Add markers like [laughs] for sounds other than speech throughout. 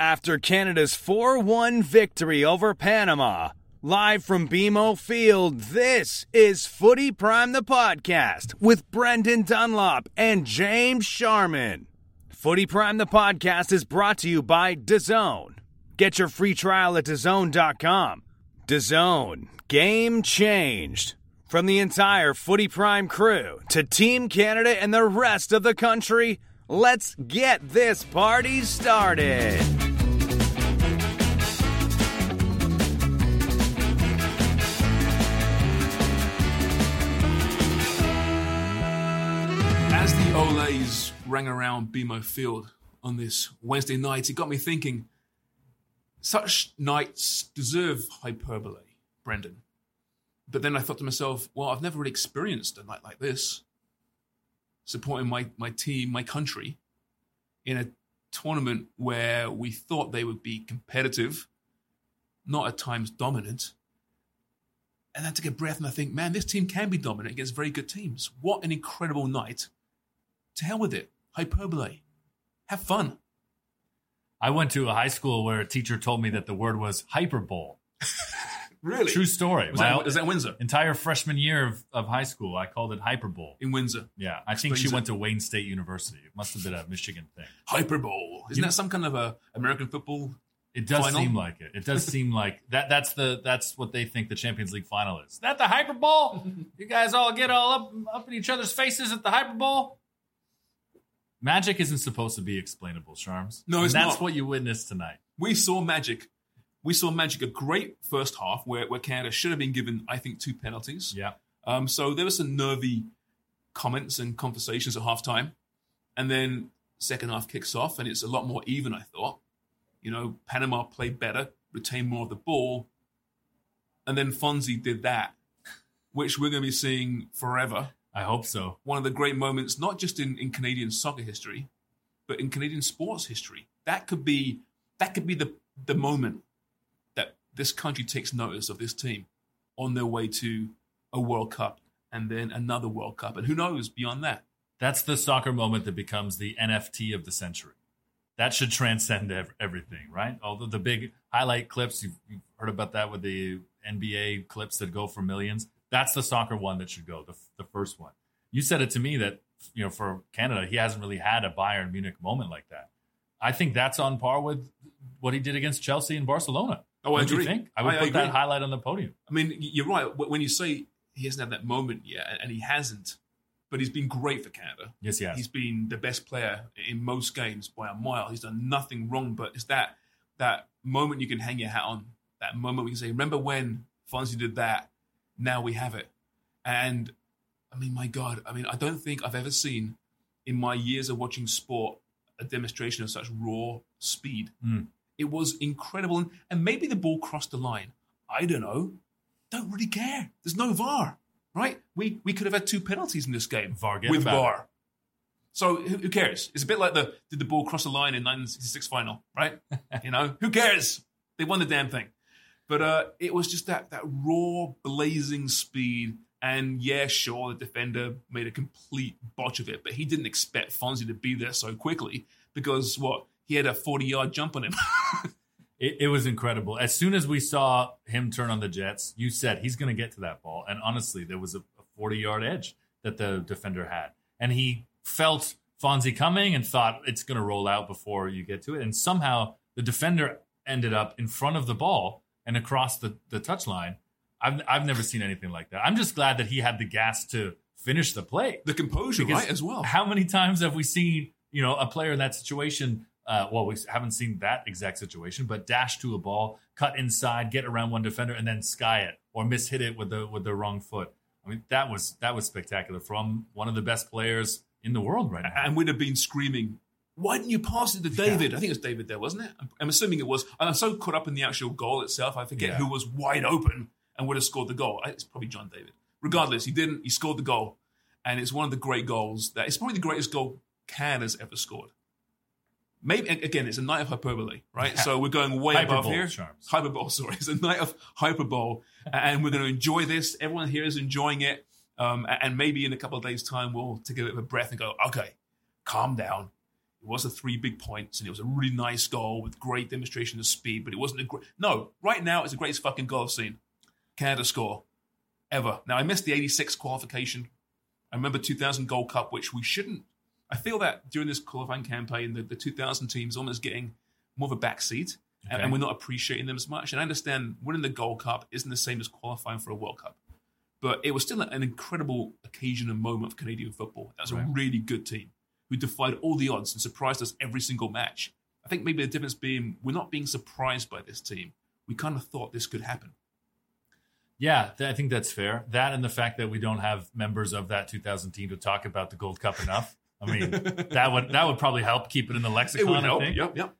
After Canada's 4 1 victory over Panama, live from BMO Field, this is Footy Prime the podcast with Brendan Dunlop and James Sharman. Footy Prime the podcast is brought to you by DAZN. Get your free trial at DAZN.com. DAZN, game changed. From the entire Footy Prime crew to Team Canada and the rest of the country, let's get this party started. As the Olays rang around BMO Field on this Wednesday night, it got me thinking such nights deserve hyperbole, Brendan. But then I thought to myself, well, I've never really experienced a night like this, supporting my, my team, my country, in a tournament where we thought they would be competitive, not at times dominant. And then to get breath and I think, man, this team can be dominant against very good teams. What an incredible night. To hell with it. Hyperbole. Have fun. I went to a high school where a teacher told me that the word was hyperbole. [laughs] Really? True story. Was that, is that Windsor? entire freshman year of, of high school, I called it hyperbole. In Windsor. Yeah, I think she went to Wayne State University. It must have been a Michigan thing. Hyperbole. Isn't You- that some kind of a American football? It does Final? seem like it. It does seem [laughs] like that. That's the that's what they think the Champions League final is. That the hyperbole? [laughs] you guys all get all up up in each other's faces at the hyperbole. Magic isn't supposed to be explainable, Sharms. No, And it's that's not. what you witnessed tonight. We saw Magic. We saw Magic a great first half where, where Canada should have been given, I think, two penalties. Yeah. Um, so there were some nervy comments and conversations at halftime. And then second half kicks off and it's a lot more even, I thought. You know, Panama played better, retained more of the ball. And then Fonzie did that, which we're going to be seeing forever. I hope so. One of the great moments, not just in, in Canadian soccer history, but in Canadian sports history. That could be that could be the, the moment that this country takes notice of this team on their way to a World Cup and then another World Cup. And who knows beyond that? That's the soccer moment that becomes the NFT of the century. That should transcend ev- everything, right? Although the big highlight clips, you've, you've heard about that with the NBA clips that go for millions. That's the soccer one that should go, the, the first one. You said it to me that, you know, for Canada, he hasn't really had a Bayern Munich moment like that. I think that's on par with what he did against Chelsea and Barcelona. Oh, I agree. think? I would I put that highlight on the podium. I mean, you're right. When you say he hasn't had that moment yet, and he hasn't, but he's been great for Canada. Yes, he has. He's been the best player in most games by a mile. He's done nothing wrong, but it's that that moment you can hang your hat on. That moment we can say, "Remember when Fonzie did that? Now we have it." And I mean, my God, I mean, I don't think I've ever seen in my years of watching sport a demonstration of such raw speed. Mm. It was incredible, and, and maybe the ball crossed the line. I don't know. Don't really care. There's no VAR, right? We we could have had two penalties in this game VAR, with about it. VAR. So who, who cares? It's a bit like the did the ball cross the line in 1966 final, right? [laughs] you know, who cares? They won the damn thing. But uh, it was just that that raw, blazing speed. And yeah, sure, the defender made a complete botch of it, but he didn't expect Fonzie to be there so quickly because what he had a 40 yard jump on him. [laughs] It, it was incredible. As soon as we saw him turn on the Jets, you said he's going to get to that ball. And honestly, there was a 40 yard edge that the defender had. And he felt Fonzie coming and thought it's going to roll out before you get to it. And somehow the defender ended up in front of the ball and across the, the touchline. I've, I've never seen anything like that. I'm just glad that he had the gas to finish the play. The composure, Because right, as well. How many times have we seen, you know, a player in that situation? Uh, well, we haven't seen that exact situation, but dash to a ball, cut inside, get around one defender, and then sky it or miss hit it with the with the wrong foot. I mean, that was that was spectacular from one of the best players in the world right now. and we'd have been screaming, "Why didn't you pass it to David?" I think it was David there, wasn't it? I'm, I'm assuming it was. I'm so caught up in the actual goal itself, I forget Yeah. who was wide open and would have scored the goal. It's probably John David. Regardless, he didn't. He scored the goal, and it's one of the great goals that it's probably the greatest goal Can has ever scored. Maybe again, it's a night of hyperbole, right? Yeah. So we're going way above Hyperbole, here. Sharms. Hyperbole, [laughs] sorry, it's a night of hyperbole, and we're going to enjoy this. Everyone here is enjoying it, um, and maybe in a couple of days' time we'll take a bit of a breath and go, okay, calm down. It was the three big points, and it was a really nice goal with great demonstration of speed, but it wasn't a great. No, right now it's the greatest fucking goal I've seen. Canada score ever. Now I missed the '86 qualification. I remember 2000 Gold Cup, which we shouldn't. I feel that during this qualifying campaign, the, the 2000 team's almost getting more of a backseat, and, Okay. and we're not appreciating them as much. And I understand winning the Gold Cup isn't the same as qualifying for a World Cup, but it was still an incredible occasion and moment of Canadian football. That was a really good team who defied all the odds and surprised us every single match. I think maybe the difference being we're not being surprised by this team. We kind of thought this could happen. Yeah, th- I think that's fair. That and the fact that we don't have members of that 2000 team to talk about the Gold Cup enough. I mean, [laughs] that would that would probably help keep it in the lexicon. It would help. I think. Yep, yep.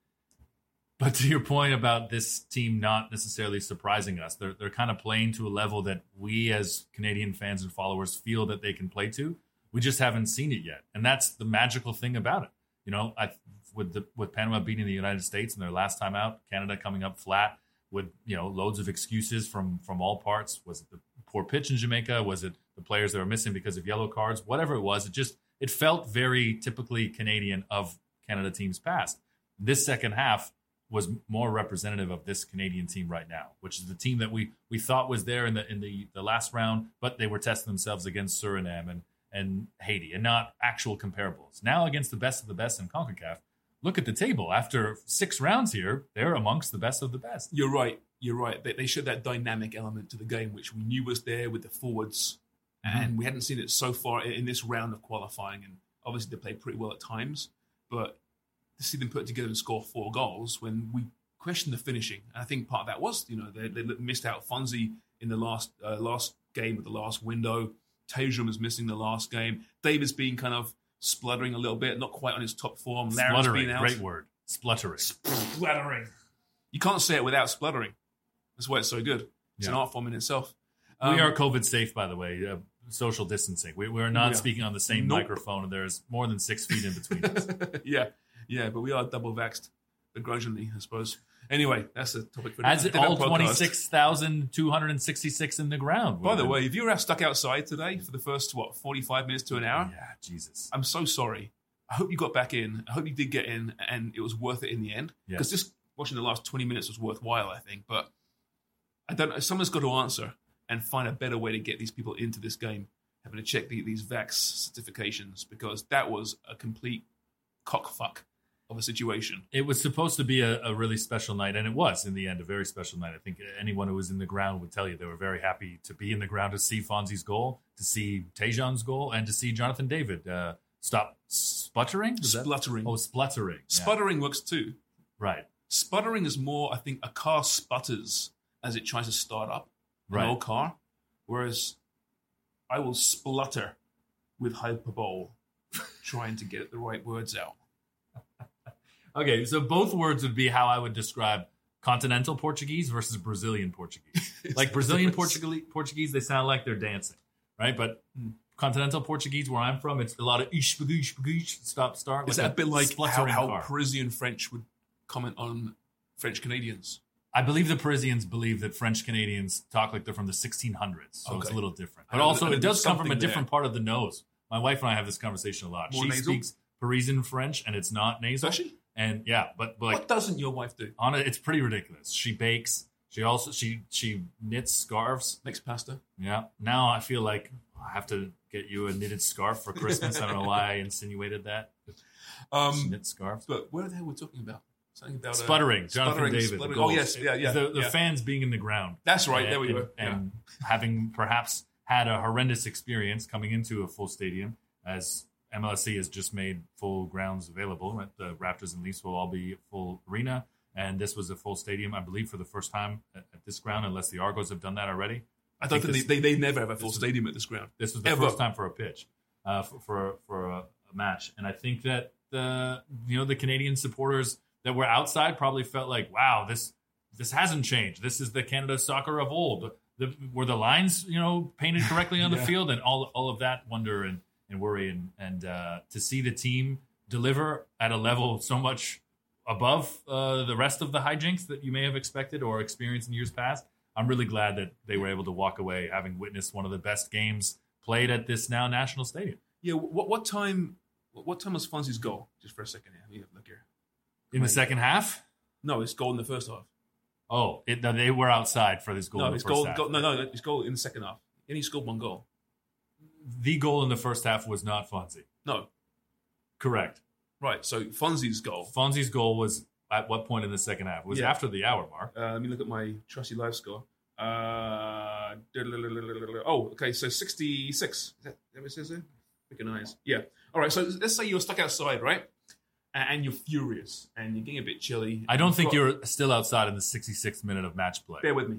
But to your point about this team not necessarily surprising us, they're they're kind of playing to a level that we as Canadian fans and followers feel that they can play to. We just haven't seen it yet, and that's the magical thing about it. You know, I, with the with Panama beating the United States in their last time out, Canada coming up flat with you know loads of excuses from from all parts. Was it the poor pitch in Jamaica? Was it the players that were missing because of yellow cards? Whatever it was, it just it felt very typically Canadian of Canada teams past. This second half was more representative of this Canadian team right now, which is the team that we we thought was there in the in the, the last round, but they were testing themselves against Suriname and and Haiti, and not actual comparables. Now against the best of the best in Concacaf, look at the table. After six rounds here, they're amongst the best of the best. You're right. You're right. They, they showed that dynamic element to the game, which we knew was there with the forwards, and we hadn't seen it so far in, in this round of qualifying. And obviously, they played pretty well at times, but to see them put together and score four goals when we questioned the finishing, and I think part of that was you know they, they missed out Fonzie in the last uh, last game of the last window. Tajon is missing the last game. David's been kind of spluttering a little bit, not quite on his top form. Spluttering, been out. great word. Spluttering. Spluttering. You can't say it without spluttering. That's why it's so good. It's an art form in itself. we Um, are COVID safe, by the way. Uh, social distancing. We, we're not Yeah. speaking on the same Nope. microphone, and there's more than six feet in between [laughs] us. yeah, yeah, but we are double vaxxed, begrudgingly, I suppose. Anyway, that's a topic for As it all twenty six thousand two hundred and sixty six in the ground. By the way, if you were stuck outside today for the first what forty five minutes to an hour, yeah, Jesus. I'm so sorry. I hope you got back in. I hope you did get in, and it was worth it in the end. Yes. Because just watching the last 20 minutes was worthwhile, I think. But I don't know. Someone's got to answer and find a better way to get these people into this game, having to check the, these vax certifications, because that was a complete cockfuck of a situation. It was supposed to be a, a really special night, and it was in the end a very special night. I think anyone who was in the ground would tell you they were very happy to be in the ground to see Fonzie's goal, to see Tajon's goal, and to see Jonathan David uh, stop sputtering. Was that- Spluttering. Oh, spluttering. Yeah. Sputtering works too. Right. Sputtering is more, I think, a car sputters as it tries to start up an Right. old car, whereas I will splutter with hyperbole, trying to get the right words out. Okay, so both words would be how I would describe continental Portuguese versus Brazilian Portuguese. [laughs] like Brazilian Portuguese, Portuguese, they sound like they're dancing, right? But continental Portuguese, where I'm from, it's a lot of ish, ish, ish, stop, start. Is like that a bit like how, how. Parisian French would comment on French Canadians? I believe the Parisians believe that French Canadians talk like they're from the 1600s, so it's a little different. But also, it does come from a different there. part of the nose. My wife and I have this conversation a lot. More she nasal? speaks Parisian French, and it's not nasal. Does she? And yeah, but, but like what doesn't your wife do? on it, it's pretty ridiculous. She bakes. She also she she knits scarves. Makes pasta. Yeah. Now I feel like I have to get you a knitted scarf for Christmas. I don't know why I insinuated that. Um, Knit scarf. but what the hell we're talking about? Something about uh, Sputtering, Jonathan sputtering, David. sputtering. Oh yes, yeah, yeah. The, the yeah. fans being in the ground. That's right. And- there we and, go. Yeah. And having perhaps had a horrendous experience coming into a full stadium, as MLSE has just made full grounds available. Right? The Raptors and Leafs will all be full arena, and this was a full stadium, I believe, for the first time at, at this ground, unless the Argos have done that already. I don't think, this- they, they, never have a full stadium at this ground. This was the Ever. first time for a pitch, uh, for for, for a, a match, and I think that the you know the Canadian supporters that were outside probably felt like, wow, this this hasn't changed. This is the Canada soccer of old. The, were the lines you know painted correctly on the [laughs] field, and all all of that wonder and, and worry, and and uh, to see the team deliver at a level so much above uh, the rest of the hijinks that you may have expected or experienced in years past. I'm really glad that they were able to walk away having witnessed one of the best games played at this now national stadium. Yeah. What what time? What time was Fonzie's goal? Just for a second here. Let me have a look here. In the second half, No, it's goal in the first half. oh, it, no, they were outside for this goal. no, the it's goal, goal. No, no, it's goal in the second half. And he scored one goal. The goal in the first half was not Fonzie. No, Correct. right. So Fonzie's goal. Fonzie's goal was at what point in the second half? It was Yeah. after the hour mark. Uh, let me look at my trusty live score. Uh, oh, okay. So sixty-six. Is that, that what it says there? Freaking eyes. Yeah. All right. So let's say you're stuck outside, right? And, and you're furious, and you're getting a bit chilly. I don't think you're still outside in the 66th minute of match play. Bear with me.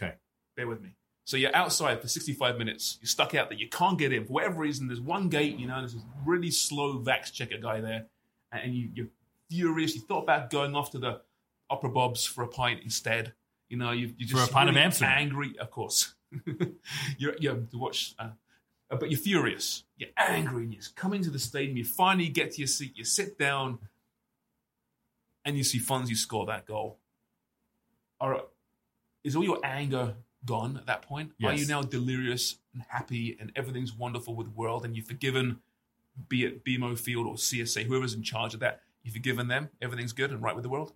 Okay. Bear with me. So you're outside for 65 minutes. You're stuck out there. You can't get in for whatever reason. There's one gate. You know, there's this really slow vax checker guy there, and you, you're furious. You thought about going off to the Opera Bob's for a pint instead. You know, you, you're For just a pint of really Amsterdam. angry. Of course, [laughs] you're, you're to watch, uh, uh, but you're furious. You're angry. And you come into the stadium. You finally get to your seat. You sit down, and you see Fonzie score that goal. All right, is all your anger gone at that point? Are you now delirious and happy and everything's wonderful with the world and you've forgiven, be it BMO Field or CSA, whoever's in charge of that, you've forgiven them, everything's good and right with the world?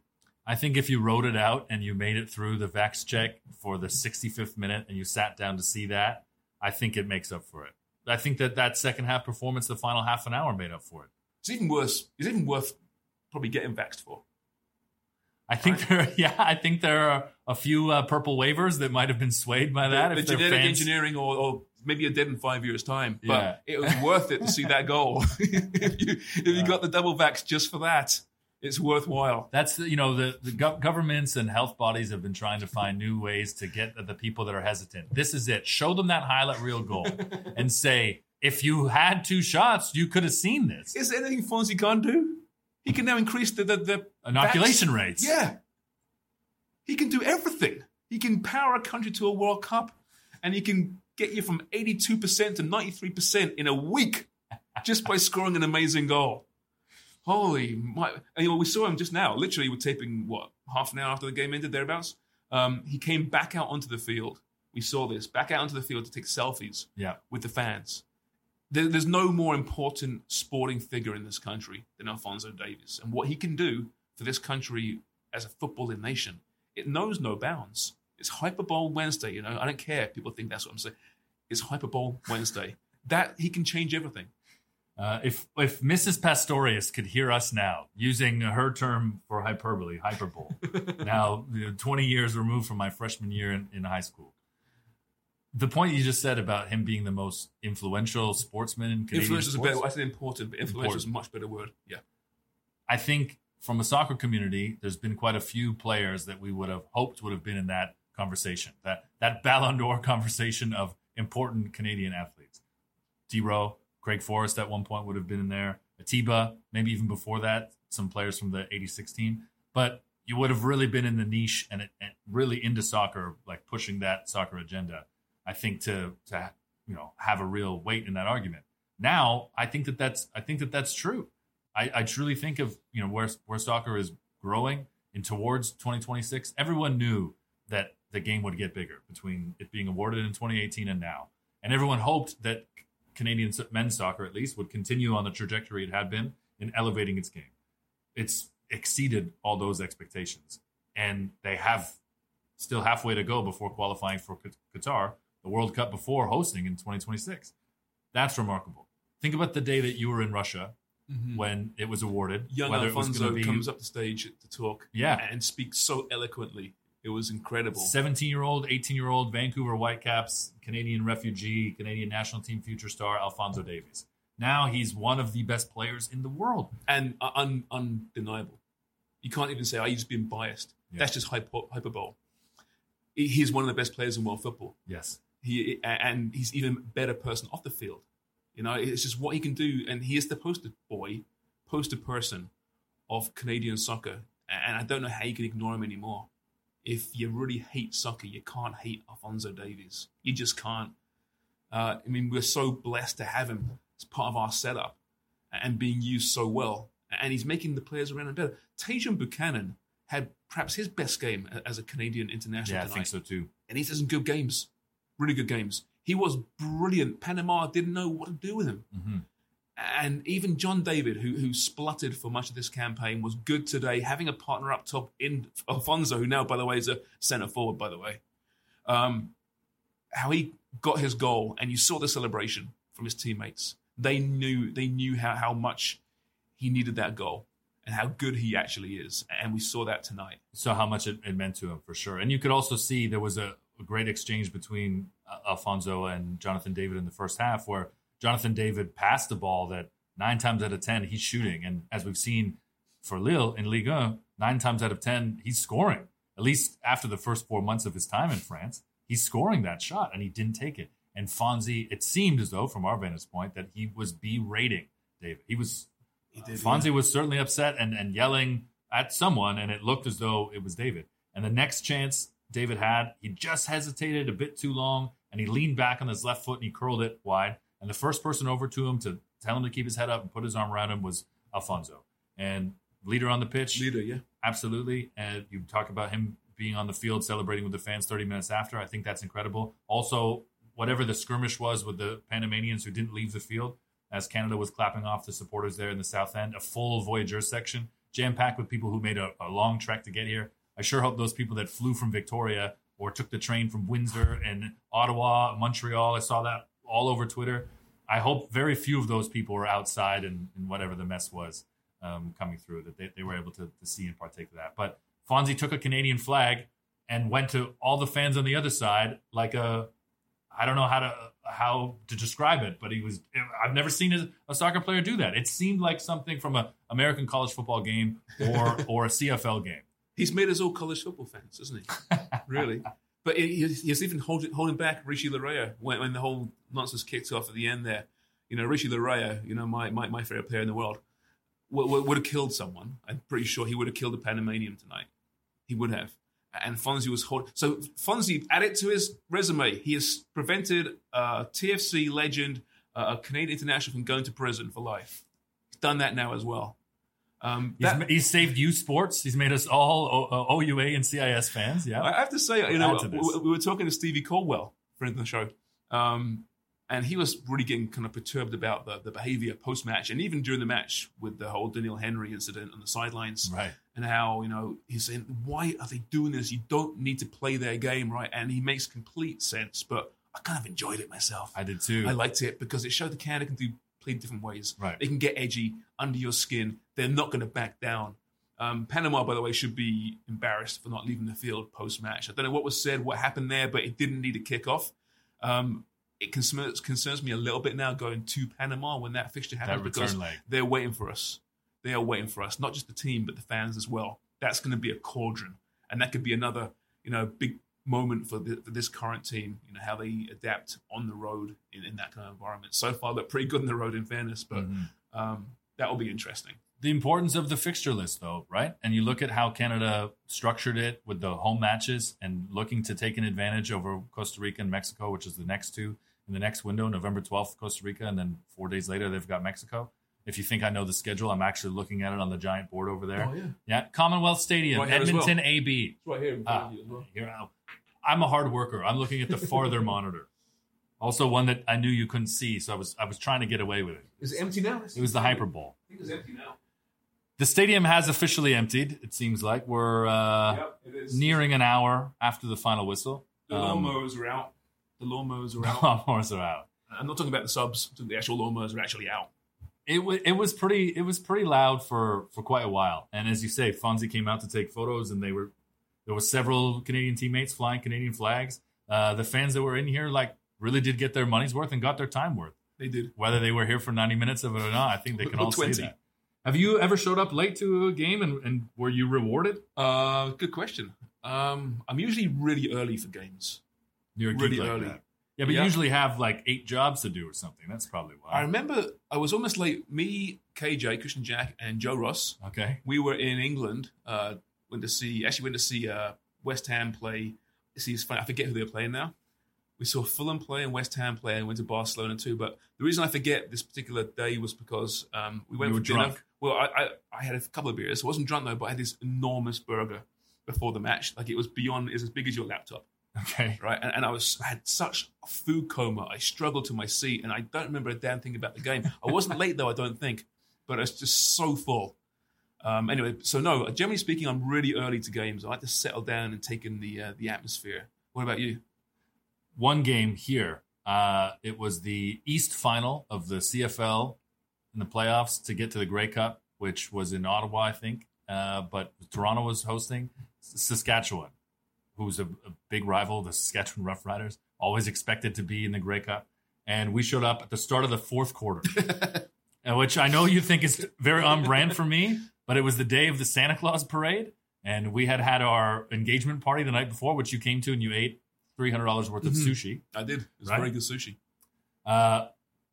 I think if you wrote it out and you made it through the Vax check for the 65th minute and you sat down to see that, I think it makes up for it. I think that that second half performance, the final half an hour, made up for it. It's even worse. It's even worth probably getting vaxxed for. I think there, [laughs] yeah, I think there are a few uh, purple waivers that might have been swayed by that. the if their genetic fans- engineering or, or maybe you're dead in five years' time. But Yeah. it was worth it to see that goal. [laughs] if you, if you got the double vax just for that, it's worthwhile. That's the, you know the the gov- governments and health bodies have been trying to find new ways to get at the people that are hesitant. This is it. Show them that highlight reel goal [laughs] and say, if you had two shots, you could have seen this. Is there anything Fonzie can't do? He can now increase the, the, the Inoculation rates. Yeah. He can do everything. He can power a country to a World Cup and he can get you from 82% to 93% in a week just by scoring an amazing goal. Holy my! And, you know, we saw him just now. Literally, we're taping what half an hour after the game ended, thereabouts. Um, he came back out onto the field. We saw this back out onto the field to take selfies Yeah. with the fans. There, there's no more important sporting figure in this country than Alphonso Davies, and what he can do for this country as a footballing nation, it knows no bounds. It's Hyper Bowl Wednesday. You know, I don't care. if People think that's what I'm saying. It's Hyper Bowl Wednesday. [laughs] That he can change everything. Uh, if if Mrs. Pastorius could hear us now using her term for hyperbole, hyperbole, [laughs] now you know, 20 years removed from my freshman year in, in high school, the point you just said about him being the most influential sportsman in Canadian Influence is a sports, better. I said important, but influential is a much better word. Yeah. I think from a soccer community, there's been quite a few players that we would have hoped would have been in that conversation, that that Ballon d'Or [laughs] conversation of important Canadian athletes. DeRo, Craig Forrest at one point would have been in there. Atiba, maybe even before that, some players from the 86 team. But you would have really been in the niche and, and really into soccer, like pushing that soccer agenda. I think to to you know have a real weight in that argument. Now, I think that that's I think that that's true. I, I truly think of you know where where soccer is growing and towards 2026. Everyone knew that the game would get bigger between it being awarded in 2018 and now, and everyone hoped that Canadian men's soccer at least would continue on the trajectory it had been in elevating its game. It's exceeded all those expectations, and they have still halfway to go before qualifying for Qatar, the World Cup before hosting in 2026. That's remarkable. Think about the day that you were in Russia when it was awarded. Mm-hmm. Young whether Alphonso be comes up the stage to talk, Yeah. and speaks so eloquently. It was incredible. 17 year old, 18 year old Vancouver Whitecaps, Canadian refugee, Canadian national team future star Alphonso Davies. Now he's one of the best players in the world. and uh, un, undeniable. You can't even say, "Are you just being biased?" Yeah. That's just hyper, hyperbole. He's one of the best players in world football. Yes. He and he's even a better person off the field. You know, it's just what he can do, and he is the poster boy, poster person of Canadian soccer. And I don't know how you can ignore him anymore. If you really hate soccer, you can't hate Alphonso Davies. You just can't. Uh, I mean, we're so blessed to have him as part of our setup and being used so well. And he's making the players around him better. Tajon Buchanan had perhaps his best game as a Canadian international Yeah, I think so too. and he's had some good games, really good games. He was brilliant. Panama didn't know what to do with him. Mhm. And even John David, who who spluttered for much of this campaign, was good today, having a partner up top in Alphonso, who now, by the way, is a centre forward, by the way. Um, how he got his goal, and you saw the celebration from his teammates. They knew they knew how, how much he needed that goal and how good he actually is. And we saw that tonight. So how much it, it meant to him for sure. And you could also see there was a, a great exchange between uh, Alphonso and Jonathan David in the first half, where Jonathan David passed the ball that nine times out of ten he's shooting, and as we've seen for Lille in Ligue 1, nine times out of ten he's scoring. At least after the first four months of his time in France, he's scoring that shot, and he didn't take it. And Fonzie, it seemed as though, from our vantage point, that he was berating David. He was He did, Fonzie was certainly upset and, and yelling at someone, and it looked as though it was David. And the next chance David had, he just hesitated a bit too long, and he leaned back on his left foot and he curled it wide. And the first person over to him to tell him to keep his head up and put his arm around him was Alphonso. And leader on the pitch, leader, yeah. absolutely. And you talk about him being on the field celebrating with the fans 30 minutes after. I think that's incredible. Also, whatever the skirmish was with the Panamanians who didn't leave the field, as Canada was clapping off the supporters there in the South End, a full Voyageur section, jam packed with people who made a, a long trek to get here. I sure hope those people that flew from Victoria or took the train from Windsor and Ottawa, Montreal, I saw that all over Twitter. I hope very few of those people were outside and, and whatever the mess was um, coming through, that they, they were able to, to see and partake of that. But Fonzie took a Canadian flag and went to all the fans on the other side like a I don't know how to how to describe it, but he was. I've never seen a, a soccer player do that. It seemed like something from an American college football game or [laughs] or a CFL game. He's made us all college football fans, isn't he? [laughs] really. But he's, he's even holding, holding back Richie Laryea when, when the whole nonsense kicked off at the end there. You know, Richie Laryea, you know, my, my, my favorite player in the world, would, would, would have killed someone. I'm pretty sure he would have killed a Panamanian tonight. He would have. And Fonzie was holding. So Fonzie added to his resume. He has prevented a TFC legend, uh, a Canadian international, from going to prison for life. He's done that now as well. Um, He's, that- he's saved you sports. He's made us all o, o, OUA and CIS fans. Yeah, I have to say, you know, Add to this. we, we were talking to Stevie Caldwell, friend of the show, um, and he was really getting kind of perturbed about the, the behavior post match and even during the match with the whole Doneil Henry incident on the sidelines. right. And how, you know, he's saying, why are they doing this? You don't need to play their game, right? And he makes complete sense, but I kind of enjoyed it myself. I did too. I liked it because it showed the Canada can do play different ways. Right. They can get edgy under your skin. They're not going to back down. Um, Panama, by the way, should be embarrassed for not leaving the field post match. I don't know what was said, what happened there, but it didn't need a kickoff. Um, it concerns, concerns me a little bit now going to Panama when that fixture happens return because leg. they're waiting for us. They are waiting for us, not just the team, but the fans as well. That's going to be a cauldron, and that could be another, you know, big moment for, the, for this current team. You know how they adapt on the road in, in that kind of environment. So far, they're pretty good on the road, in fairness, but Mm-hmm. um, that will be interesting. the importance of the fixture list, though, right? And you look at how Canada structured it with the home matches and looking to take an advantage over Costa Rica and Mexico, which is the next two in the next window, November 12th, Costa Rica, and then four days later, they've got Mexico. If you think I know the schedule, I'm actually looking at it on the giant board over there. Oh, yeah. Yeah, Commonwealth Stadium, Right as well. Edmonton, AB. It's right here in front of well. here. I'm a hard worker. I'm looking at the farther [laughs] monitor. Also, one that I knew you couldn't see, so I was I was trying to get away with it. Is it empty now? It was the Hyperbole. I think it's empty now. The stadium has officially emptied. It seems like we're uh, Yep, nearing an hour after the final whistle. The Um, lawnmowers are out. The lawnmowers are out. Lawnmowers are out. I'm not talking about the subs. The actual lawnmowers are actually out. It was it was pretty it was pretty loud for for quite a while. And as you say, Fonzie came out to take photos, and they were there were several Canadian teammates flying Canadian flags. Uh, the fans that were in here like really did get their money's worth and got their time worth. They did. Whether they were here for ninety minutes of it or not, I think they can all 20. say that. Have you ever showed up late to a game and, and were you rewarded? Uh, good question. Um, I'm usually really early for games. You're Really like early. that. Yeah, but you usually have like eight jobs to do or something. That's probably why. I remember I was almost like Me, KJ, Christian Jack, and Joe Ross. Okay. We were in England. Uh, went to see. Actually, went to see uh, West Ham play. See, it's funny. I forget who they were playing now. We saw Fulham play and West Ham play, and went to Barcelona too. But the reason I forget this particular day was because um, we went You for were dinner. drunk. Well, I, I I had a couple of beers. I wasn't drunk though, but I had this enormous burger before the match. Like it was beyond. It was as big as your laptop Okay. right? And, and I was I had such a food coma. I struggled to my seat, and I don't remember a damn thing about the game. I wasn't late though, I don't think, but I was just so full. Um, anyway, so no, generally speaking, I'm really early to games. I like to settle down and take in the uh, the atmosphere. What about you? one game here. Uh, it was the East final of the CFL in the playoffs to get to the Grey Cup, which was in Ottawa, I think. Uh, but Toronto was hosting Saskatchewan, who's a, a big rival, the Saskatchewan Roughriders, always expected to be in the Grey Cup. And we showed up at the start of the fourth quarter, [laughs] which I know you think is very on brand for me, but it was the day of the Santa Claus parade. And we had had our engagement party the night before, which you came to and you ate $300 worth of Mhm. sushi. I did. It was Right. very good sushi. Uh,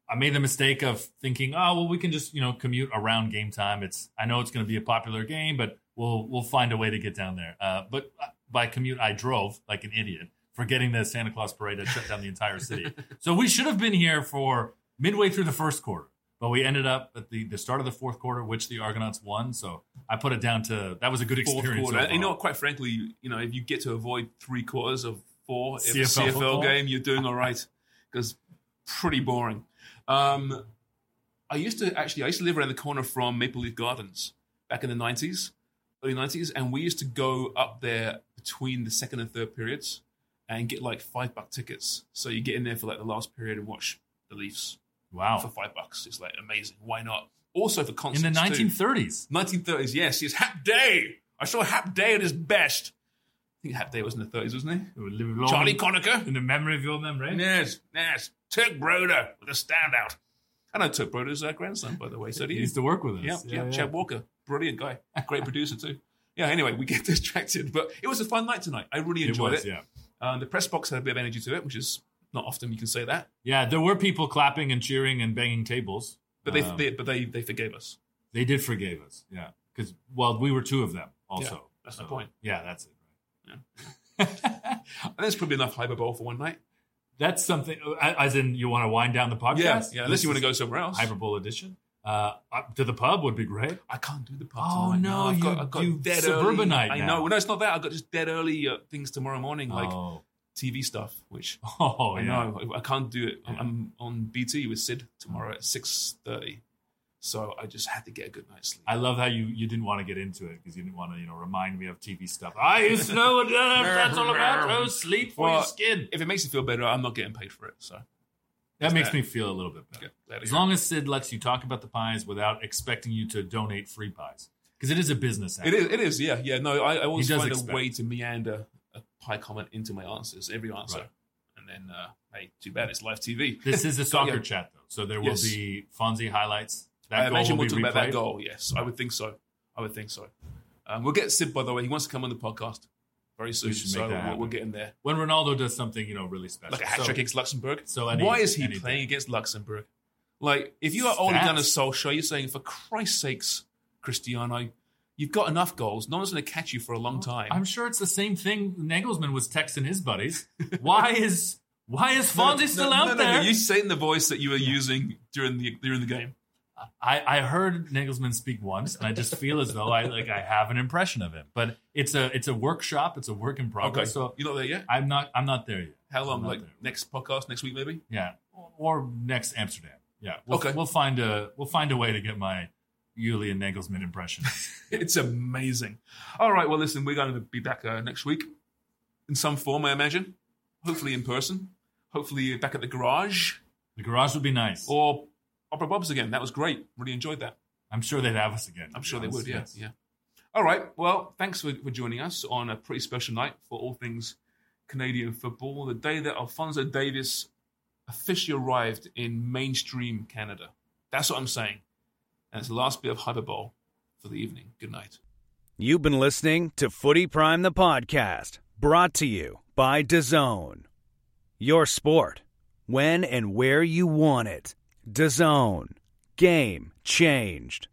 I made the mistake of thinking, oh well, we can just you know commute around game time. It's I know it's going to be a popular game, but we'll we'll find a way to get down there. Uh, but by commute, I drove like an idiot, forgetting the Santa Claus parade that shut down the entire city. [laughs] so we should have been here for midway through the first quarter, but we ended up at the the start of the fourth quarter, which the Argonauts won. So I put it down to that was a good Fourth experience. quarter. You know, quite frankly, you know, if you get to avoid three quarters of four if a CFL CFL football? game, you're doing all right because pretty boring. Um, I used to actually, I used to live around the corner from Maple Leaf Gardens back in the '90s, early '90s, and we used to go up there between the second and third periods and get like five buck tickets. So you get in there for like the last period and watch the Leafs wow. for five bucks. It's like amazing. Why not? Also for concerts. In the too. 1930s, 1930s, yes. It's Hap Day. I saw Hap Day at his best. I think Hap Day was in the 30s, wasn't he? Charlie Conacher. in the memory of your memory. Yes, yes. Turk Broda with a standout. I know Turk Broda's uh, grandson, by the way. So He used to work with us. Yeah, yeah, Chad Walker. Brilliant guy. [laughs] Great producer, too. Yeah, anyway, we get [laughs] distracted, but it was a fun night tonight. I really It enjoyed was, it. yeah. Um, the press box had a bit of energy to it, which is not often you can say that. Yeah, there were people clapping and cheering and banging tables. But they, Um, they but they, they forgave us. they did forgive us. Yeah, because well, we were two of them also. Yeah, that's the point. Yeah, that's it. And [laughs] that's probably enough hyperbole for one night. That's something. As in, you want to wind down the podcast? Yeah, yeah. Unless This you want to go somewhere else. hyperbole edition. Uh, to the pub would be great. I can't do the pub Oh, tonight. no, I've you- got, I've got you dead suburbanite early. I know. Well, no, it's not that. I've got just dead early uh, things tomorrow morning, like oh, TV stuff, which [laughs] oh, I yeah. know I can't do it. I'm- Yeah. I'm on BT with Sid tomorrow at six thirty, so I just had to get a good night's sleep. I love how you, you didn't want to get into it because you didn't want to you know remind me of TV stuff. I used to know what uh, that's all about. Oh, sleep for Well, your skin. if it makes you feel better, I'm not getting paid for it. So That makes that. me feel a little bit better. yeah, As long as Sid lets you talk about the pies without expecting you to donate free pies, because it is a business. it. it is. It is. Yeah, yeah. No, I, I always find expect. a way to meander a pie comment into my answers, every answer, Right. and then uh, hey, too bad it's live TV. This is a [laughs] soccer Yeah. chat though, so there will Yes. be Fonzie highlights. That I goal imagine we'll talk about that goal. Yes, I would think so. I would think so. Um, we'll get Sid, by the way. He wants to come on the podcast very soon. So we'll, we'll get in there. When Ronaldo does something, you know, really special. Like a hat So- trick against Luxembourg. so any- Why is he playing against Luxembourg? Like, if you are done a Solskjaer, you're saying, for Christ's sakes, Cristiano, you've got enough goals. No one's going to catch you for a long time. I'm sure it's the same thing. Nagelsmann was texting his buddies. Why [laughs] is why is Fonzie still no, out no, no, there? No, you say it the voice that you were using during the during the game. I, I heard Nagelsmann speak once, and I just feel as though I like I have an impression of him. But it's a it's a workshop. It's a work in progress. Okay. So you're not there yet. I'm not I'm not there yet. How long? Like there. next podcast, next week, maybe. Yeah, or next Amsterdam. Yeah. We'll, Okay. We'll find a we'll find a way to get my Julian Nagelsmann impression. [laughs] It's amazing. All right. Well, listen, we're going to be back uh, next week in some form, I imagine. Hopefully in person. hopefully back at the garage The garage would be nice. or Opera Bob's again. That was great. Really enjoyed that. I'm sure they'd have us again. I'm be sure they would. Yeah, Yes. yeah. All right. Well, thanks for, for joining us on a pretty special night for all things Canadian football. The day that Alphonso Davies officially arrived in mainstream Canada. That's what I'm saying. And it's the last bit of hyperbole for the evening. Good night. You've been listening to Footy Prime the podcast, brought to you by DAZN. Your sport, when and where you want it. DAZN. Game changed.